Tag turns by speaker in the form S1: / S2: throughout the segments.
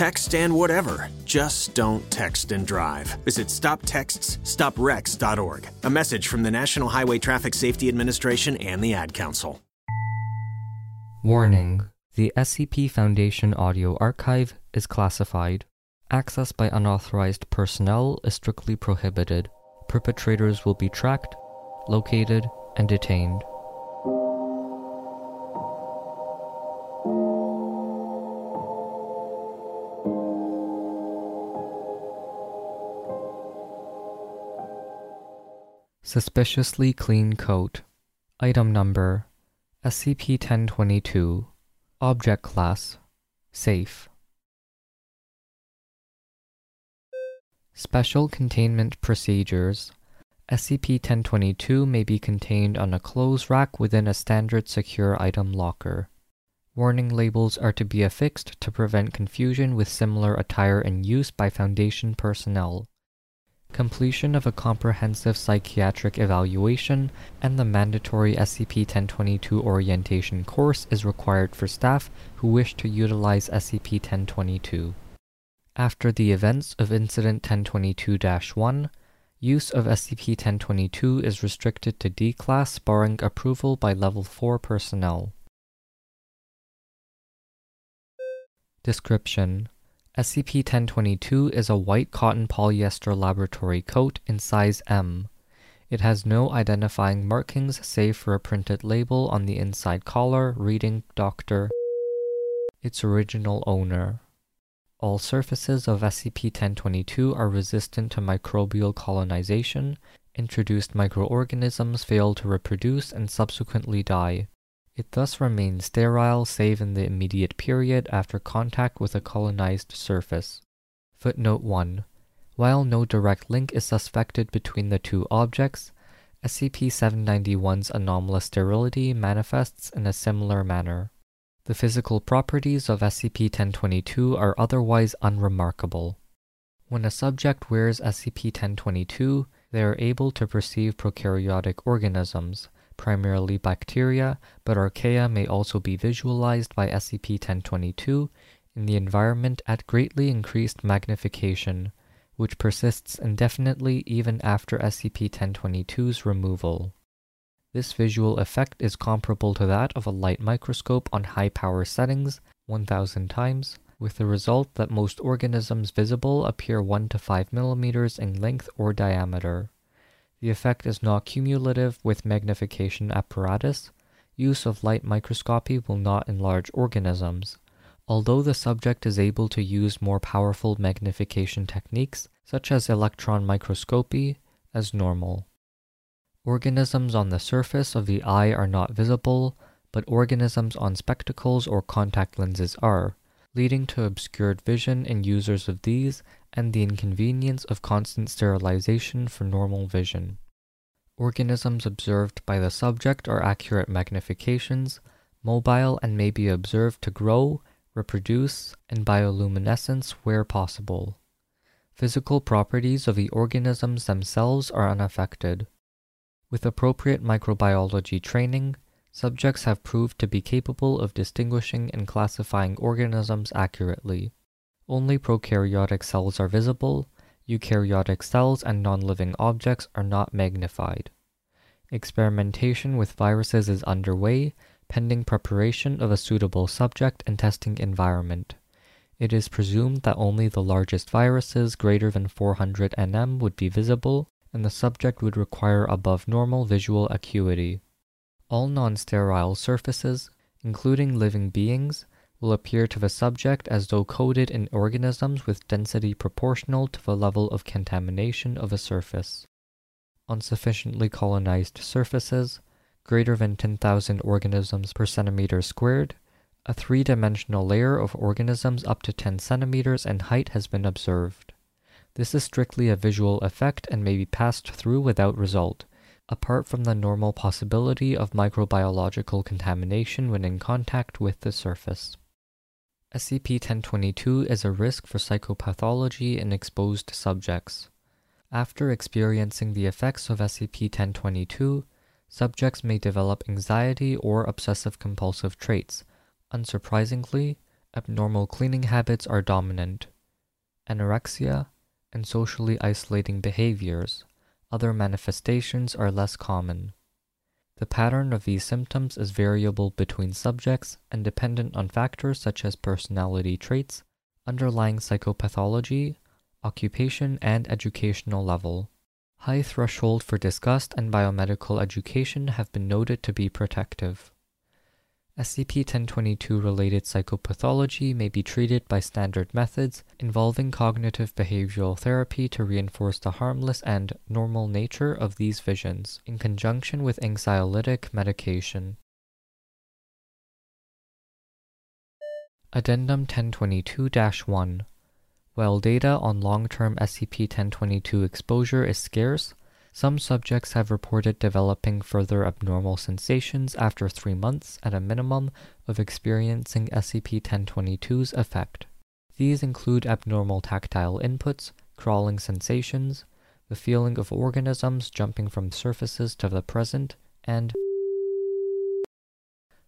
S1: Text and whatever. Just don't text and drive. Visit stoptextsstopwrecks.org. A message from the National Highway Traffic Safety Administration and the Ad Council.
S2: Warning The SCP Foundation audio archive is classified. Access by unauthorized personnel is strictly prohibited. Perpetrators will be tracked, located, and detained. Suspiciously clean coat. Item number SCP 1022. Object class Safe. Special containment procedures. SCP 1022 may be contained on a clothes rack within a standard secure item locker. Warning labels are to be affixed to prevent confusion with similar attire in use by Foundation personnel. Completion of a comprehensive psychiatric evaluation and the mandatory SCP 1022 orientation course is required for staff who wish to utilize SCP 1022. After the events of Incident 1022 1, use of SCP 1022 is restricted to D Class barring approval by Level 4 personnel. Description SCP 1022 is a white cotton polyester laboratory coat in size M. It has no identifying markings save for a printed label on the inside collar reading Dr. its original owner. All surfaces of SCP 1022 are resistant to microbial colonization. Introduced microorganisms fail to reproduce and subsequently die. It thus remains sterile save in the immediate period after contact with a colonized surface. Footnote 1. While no direct link is suspected between the two objects, SCP-791's anomalous sterility manifests in a similar manner. The physical properties of SCP-1022 are otherwise unremarkable. When a subject wears SCP-1022, they are able to perceive prokaryotic organisms, primarily bacteria, but archaea may also be visualized by SCP-1022 in the environment at greatly increased magnification, which persists indefinitely even after SCP-1022's removal. This visual effect is comparable to that of a light microscope on high power settings 1000 times, with the result that most organisms visible appear 1 to 5 millimeters in length or diameter. The effect is not cumulative with magnification apparatus. Use of light microscopy will not enlarge organisms, although the subject is able to use more powerful magnification techniques, such as electron microscopy, as normal. Organisms on the surface of the eye are not visible, but organisms on spectacles or contact lenses are, leading to obscured vision in users of these and the inconvenience of constant sterilization for normal vision. Organisms observed by the subject are accurate magnifications, mobile, and may be observed to grow, reproduce, and bioluminescence where possible. Physical properties of the organisms themselves are unaffected. With appropriate microbiology training, subjects have proved to be capable of distinguishing and classifying organisms accurately. Only prokaryotic cells are visible, eukaryotic cells and non living objects are not magnified. Experimentation with viruses is underway, pending preparation of a suitable subject and testing environment. It is presumed that only the largest viruses greater than 400 nm would be visible, and the subject would require above normal visual acuity. All non sterile surfaces, including living beings, will appear to the subject as though coated in organisms with density proportional to the level of contamination of a surface. On sufficiently colonized surfaces, greater than 10,000 organisms per centimeter squared, A three dimensional layer of organisms up to 10 centimeters in height has been observed. This is strictly a visual effect and may be passed through without result, apart from the normal possibility of microbiological contamination when in contact with the surface. SCP-1022 is a risk for psychopathology in exposed subjects. After experiencing the effects of SCP-1022, subjects may develop anxiety or obsessive-compulsive traits. Unsurprisingly, abnormal cleaning habits are dominant. Anorexia and socially isolating behaviors. Other manifestations are less common. The pattern of these symptoms is variable between subjects and dependent on factors such as personality traits, underlying psychopathology, occupation, and educational level. High threshold for disgust and biomedical education have been noted to be protective. SCP-1022 related psychopathology may be treated by standard methods involving cognitive behavioral therapy to reinforce the harmless and normal nature of these visions in conjunction with anxiolytic medication. Addendum 1022-1 While data on long-term SCP-1022 exposure is scarce, some subjects have reported developing further abnormal sensations after three months at a minimum of experiencing SCP 1022's effect. These include abnormal tactile inputs, crawling sensations, the feeling of organisms jumping from surfaces to the present, and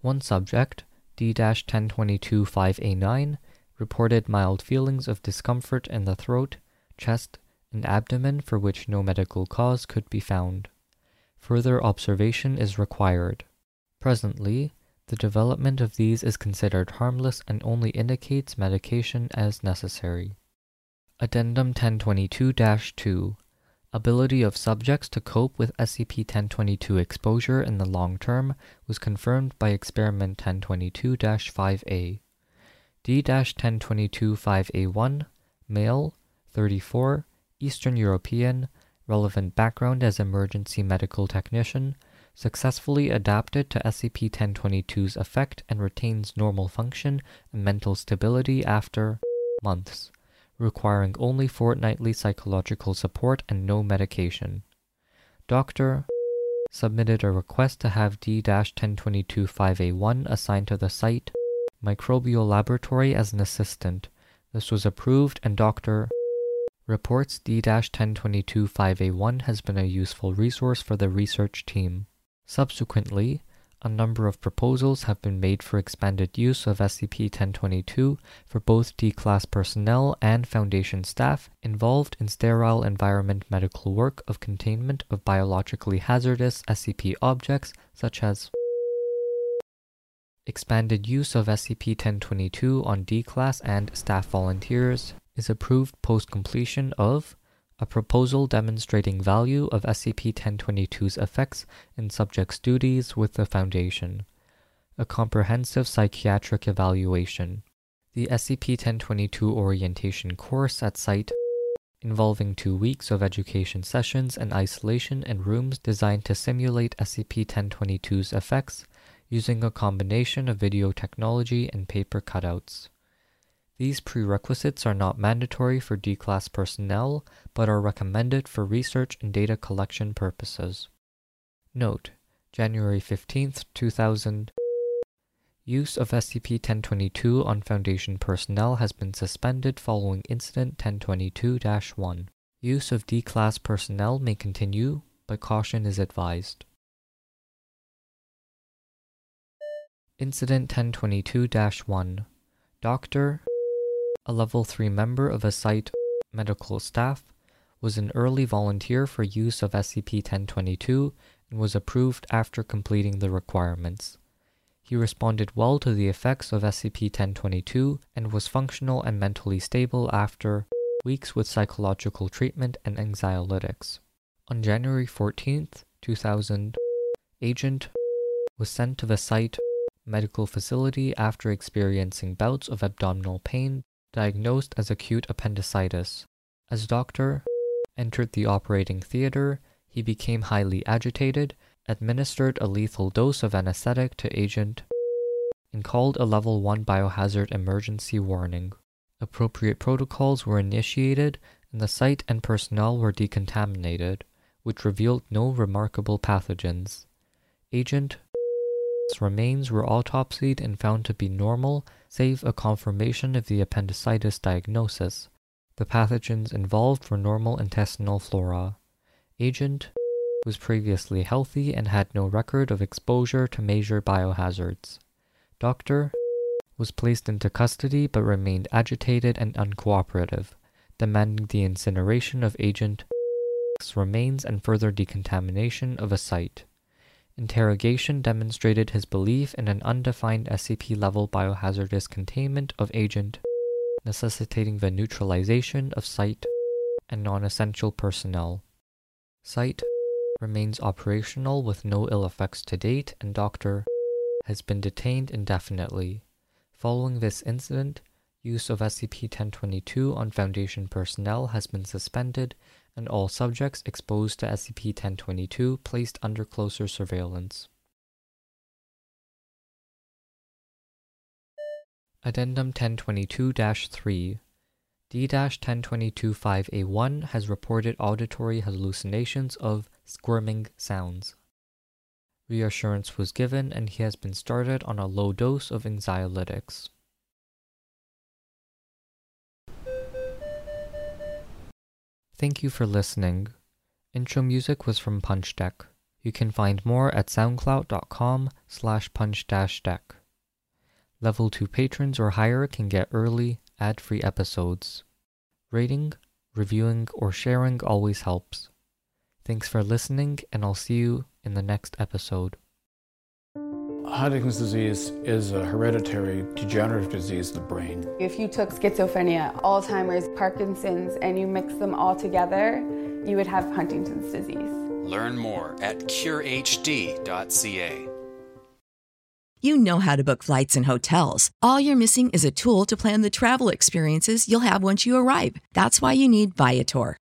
S2: one subject, D 1022 5A9, reported mild feelings of discomfort in the throat, chest, abdomen for which no medical cause could be found. Further observation is required. Presently, the development of these is considered harmless and only indicates medication as necessary. Addendum 1022 2 Ability of subjects to cope with SCP 1022 exposure in the long term was confirmed by Experiment 1022 5A. D 1022 5A1, male, 34, Eastern European, relevant background as emergency medical technician, successfully adapted to SCP-1022's effect and retains normal function and mental stability after months, requiring only fortnightly psychological support and no medication. Dr. submitted a request to have D-1022-5A1 assigned to the site microbial laboratory as an assistant. This was approved and Dr reports D-1022-5A1 has been a useful resource for the research team. Subsequently, a number of proposals have been made for expanded use of SCP-1022 for both D-Class personnel and Foundation staff involved in sterile environment medical work of containment of biologically hazardous SCP objects such as expanded use of SCP-1022 on D-Class and staff volunteers, is approved post completion of a proposal demonstrating value of SCP-1022's effects in subjects' duties with the Foundation, a comprehensive psychiatric evaluation, the SCP-1022 orientation course at site involving two weeks of education sessions and isolation in rooms designed to simulate SCP-1022's effects using a combination of video technology and paper cutouts. These prerequisites are not mandatory for D-Class personnel, but are recommended for research and data collection purposes. Note: January 15, 2000 Use of SCP-1022 on Foundation personnel has been suspended following Incident 1022-1. Use of D-Class personnel may continue, but caution is advised. Incident 1022-1 Dr a level 3 member of a site medical staff, was an early volunteer for use of SCP-1022 and was approved after completing the requirements. He responded well to the effects of SCP-1022 and was functional and mentally stable after weeks with psychological treatment and anxiolytics. On January 14, 2000, Agent was sent to the site medical facility after experiencing bouts of abdominal pain diagnosed as acute appendicitis. As doctor entered the operating theater, he became highly agitated, administered a lethal dose of anesthetic to agent, and called a Level 1 biohazard emergency warning. Appropriate protocols were initiated, and the site and personnel were decontaminated, which revealed no remarkable pathogens. Agent remains were autopsied and found to be normal, save a confirmation of the appendicitis diagnosis. The pathogens involved were normal intestinal flora. Agent was previously healthy and had no record of exposure to major biohazards. Doctor was placed into custody but remained agitated and uncooperative, demanding the incineration of Agent remains and further decontamination of a site. Interrogation demonstrated his belief in an undefined SCP level biohazardous containment of agent, necessitating the neutralization of site and non essential personnel. Site remains operational with no ill effects to date, and Dr. has been detained indefinitely. Following this incident, use of SCP 1022 on Foundation personnel has been suspended, and all subjects exposed to SCP 1022 placed under closer surveillance. Addendum 1022 3 D 1022 5A1 has reported auditory hallucinations of squirming sounds. Reassurance was given and he has been started on a low dose of anxiolytics. Thank you for listening. Intro music was from Punch Deck. You can find more at soundcloud.com slash punch-deck. Level 2 patrons or higher can get early, ad-free episodes. Rating, reviewing, or sharing always helps. Thanks for listening, and I'll see you in the next episode.
S3: Huntington's disease is a hereditary degenerative disease of the brain.
S4: If you took schizophrenia, Alzheimer's, Parkinson's, and you mix them all together, you would have Huntington's disease.
S5: Learn more at curehd.ca.
S6: You know how to book flights and hotels. All you're missing is a tool to plan the travel experiences you'll have once you arrive. That's why you need Viator.